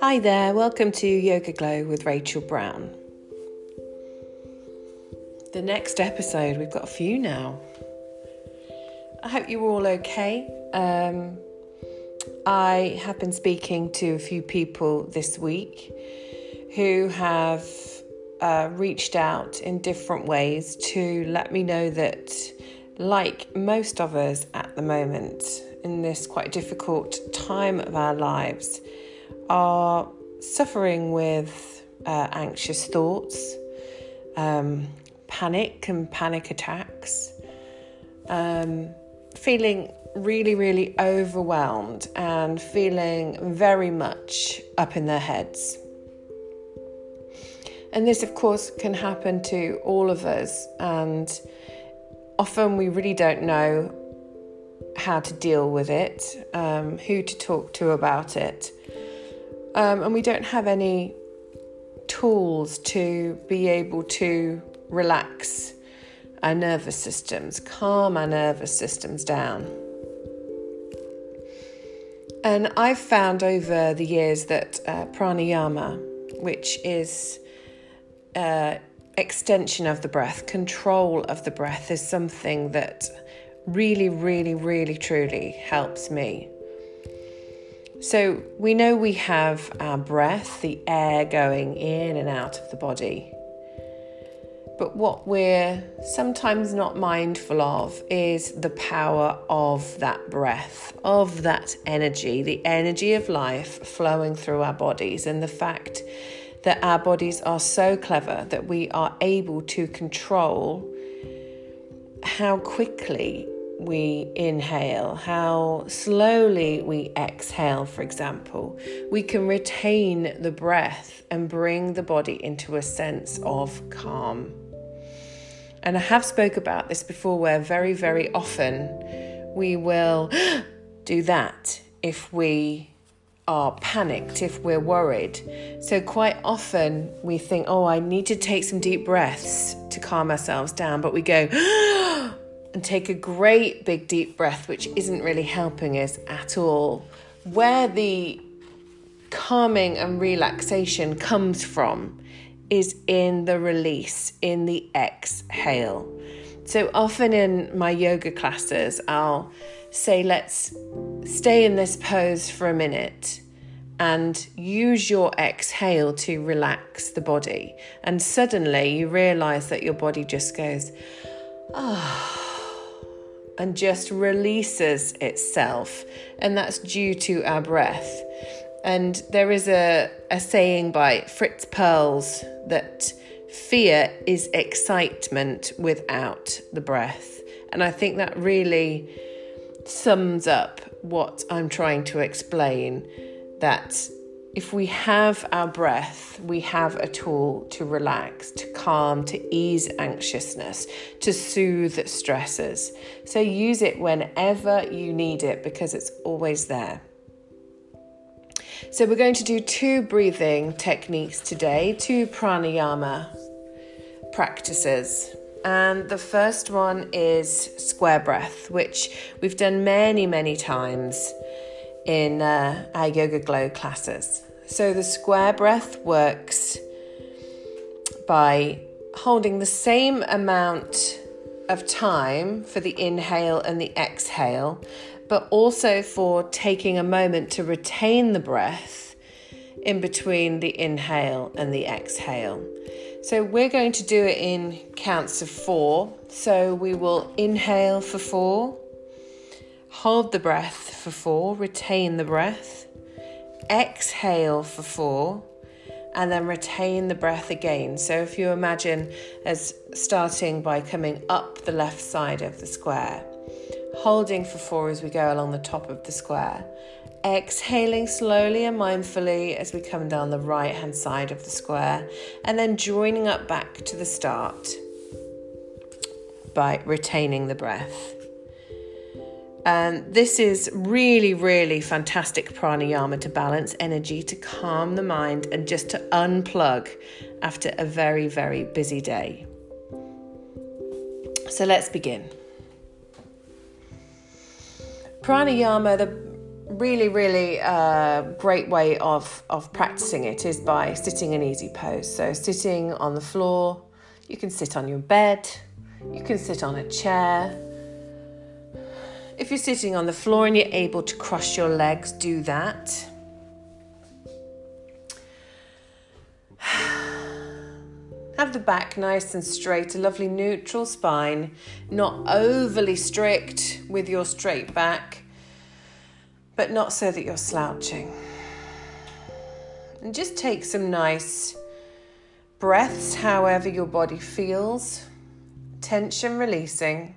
Hi there, welcome to Yoga Glow with Rachel Brown. The next episode, we've got a few now. I hope you're all okay. Um, I have been speaking to a few people this week who have uh, reached out in different ways to let me know that, like most of us at the moment, in this quite difficult time of our lives, are suffering with uh, anxious thoughts, um, panic and panic attacks, um, feeling really, really overwhelmed and feeling very much up in their heads. And this, of course, can happen to all of us, and often we really don't know how to deal with it, um, who to talk to about it. Um, and we don't have any tools to be able to relax our nervous systems, calm our nervous systems down. And I've found over the years that uh, pranayama, which is uh, extension of the breath, control of the breath, is something that really, really, really, truly helps me. So we know we have our breath, the air going in and out of the body. But what we're sometimes not mindful of is the power of that breath, of that energy, the energy of life flowing through our bodies, and the fact that our bodies are so clever that we are able to control how quickly we inhale, how slowly we exhale, for example, we can retain the breath and bring the body into a sense of calm. And I have spoke about this before where very very often we will do that if we are panicked, if we're worried. So quite often we think, "Oh, I need to take some deep breaths to calm ourselves down," but we go and take a great big deep breath, which isn't really helping us at all. Where the calming and relaxation comes from is in the release, in the exhale. So often in my yoga classes, I'll say, let's stay in this pose for a minute and use your exhale to relax the body. And suddenly you realize that your body just goes, ah. Oh and just releases itself. And that's due to our breath. And there is a, a saying by Fritz Perls that fear is excitement without the breath. And I think that really sums up what I'm trying to explain that if we have our breath, we have a tool to relax, to calm, to ease anxiousness, to soothe stresses. So use it whenever you need it because it's always there. So, we're going to do two breathing techniques today, two pranayama practices. And the first one is square breath, which we've done many, many times in uh, our Yoga Glow classes. So the square breath works by holding the same amount of time for the inhale and the exhale, but also for taking a moment to retain the breath in between the inhale and the exhale. So we're going to do it in counts of four. So we will inhale for four, hold the breath for four, retain the breath, exhale for four, and then retain the breath again. So if you imagine as starting by coming up the left side of the square, holding for four as we go along the top of the square, exhaling slowly and mindfully as we come down the right hand side of the square, and then joining up back to the start by retaining the breath. And this is really, really fantastic pranayama to balance energy, to calm the mind, and just to unplug after a very, very busy day. So let's begin. pranayama, the really, really uh, great way of, of practicing it is by sitting in easy pose. So, sitting on the floor, you can sit on your bed, you can sit on a chair. If you're sitting on the floor and you're able to cross your legs, do that. Have the back nice and straight, a lovely neutral spine, not overly strict with your straight back, but not so that you're slouching. And just take some nice breaths, however your body feels, tension releasing.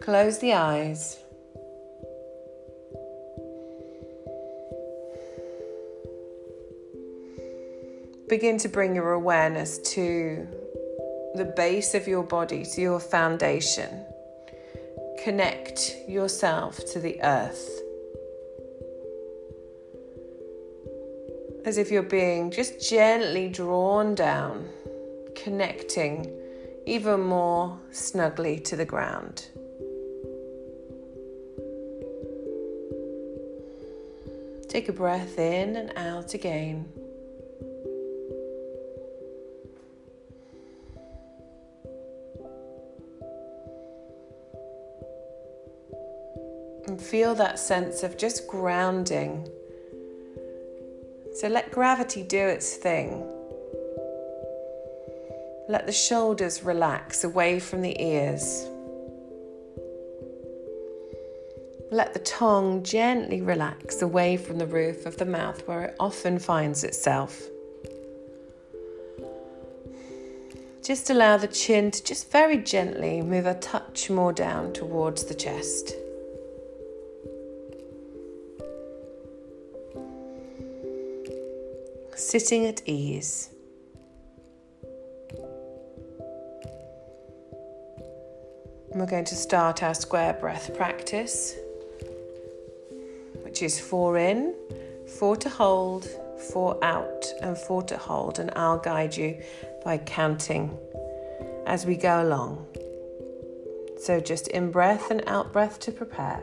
Close the eyes. begin to bring your awareness to the base of your body, to your foundation. Connect yourself to the earth. As if you're being just gently drawn down, connecting even more snugly to the ground. Take a breath in and out again. Feel that sense of just grounding. So let gravity do its thing. Let the shoulders relax away from the ears. Let the tongue gently relax away from the roof of the mouth where it often finds itself. Just allow the chin to just very gently move a touch more down towards the chest. Sitting at ease. We're going to start our square breath practice, which is four in, four to hold, four out, and four to hold. And I'll guide you by counting as we go along. So just in breath and out breath to prepare.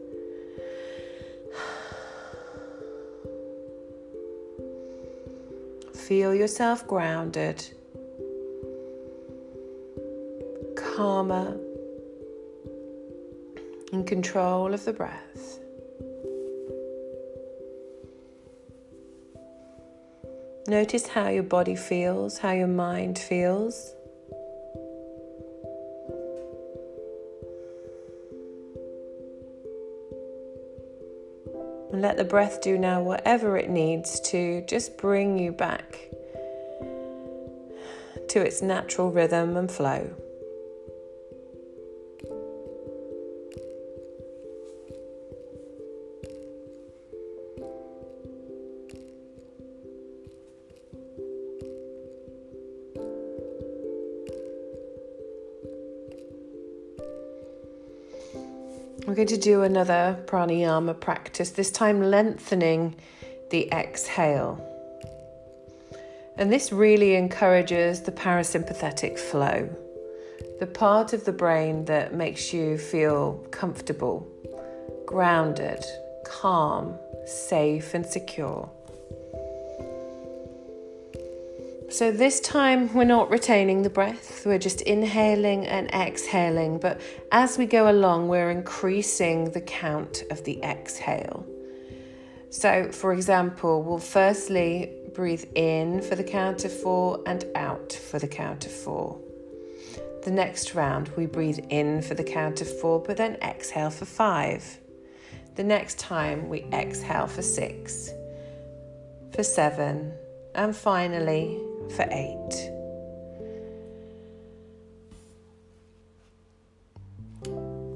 Feel yourself grounded, calmer, in control of the breath. Notice how your body feels, how your mind feels. Let the breath do now whatever it needs to just bring you back to its natural rhythm and flow. We're going to do another pranayama practice, this time lengthening the exhale. And this really encourages the parasympathetic flow, the part of the brain that makes you feel comfortable, grounded, calm, safe, and secure. So, this time we're not retaining the breath, we're just inhaling and exhaling. But as we go along, we're increasing the count of the exhale. So, for example, we'll firstly breathe in for the count of four and out for the count of four. The next round, we breathe in for the count of four, but then exhale for five. The next time, we exhale for six, for seven, and finally for eight.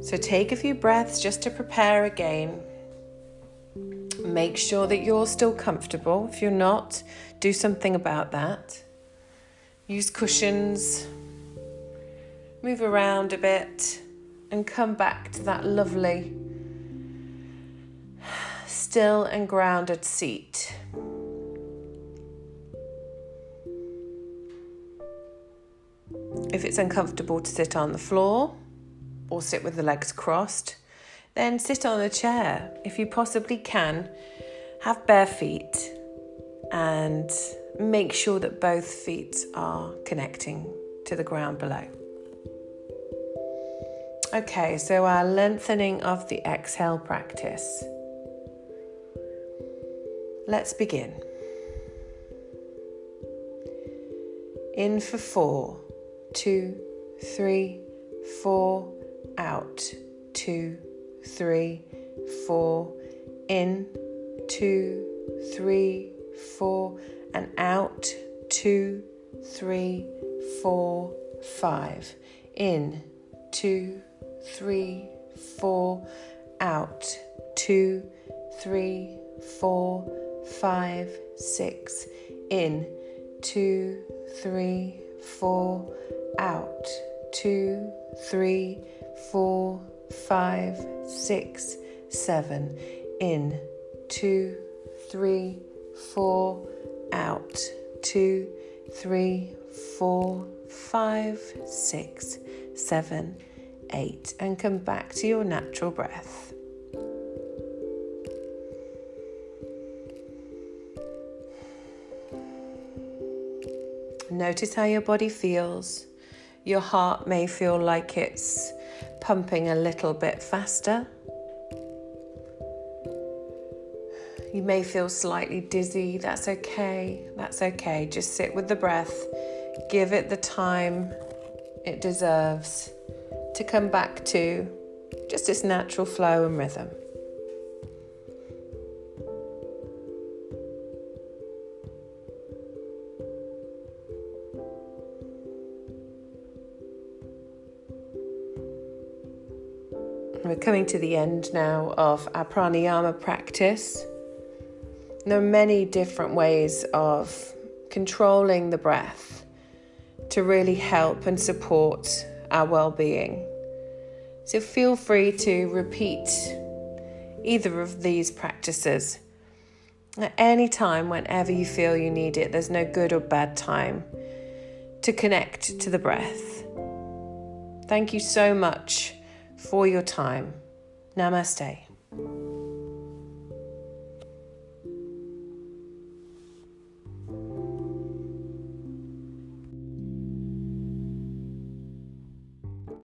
So take a few breaths just to prepare again. Make sure that you're still comfortable. If you're not, do something about that. Use cushions, move around a bit, and come back to that lovely, still and grounded seat. If it's uncomfortable to sit on the floor or sit with the legs crossed, then sit on a chair. If you possibly can, have bare feet and make sure that both feet are connecting to the ground below. Okay, so our lengthening of the exhale practice. Let's begin. In for four two, three, four, out, two, three, four, in, two, three, four, and out, two, three, four, five, in, two, three, four, out, two, three, four, five, six, in, two, three, four, out. Two, three, four, five, six, seven. In. Two, three, four, out. Two, three, four, five, six, seven, eight. And come back to your natural breath. Notice how your body feels. Your heart may feel like it's pumping a little bit faster. You may feel slightly dizzy. That's okay. That's okay. Just sit with the breath. Give it the time it deserves to come back to just its natural flow and rhythm. We're coming to the end now of our pranayama practice. There are many different ways of controlling the breath to really help and support our well being. So feel free to repeat either of these practices at any time, whenever you feel you need it. There's no good or bad time to connect to the breath. Thank you so much for your time. Namaste.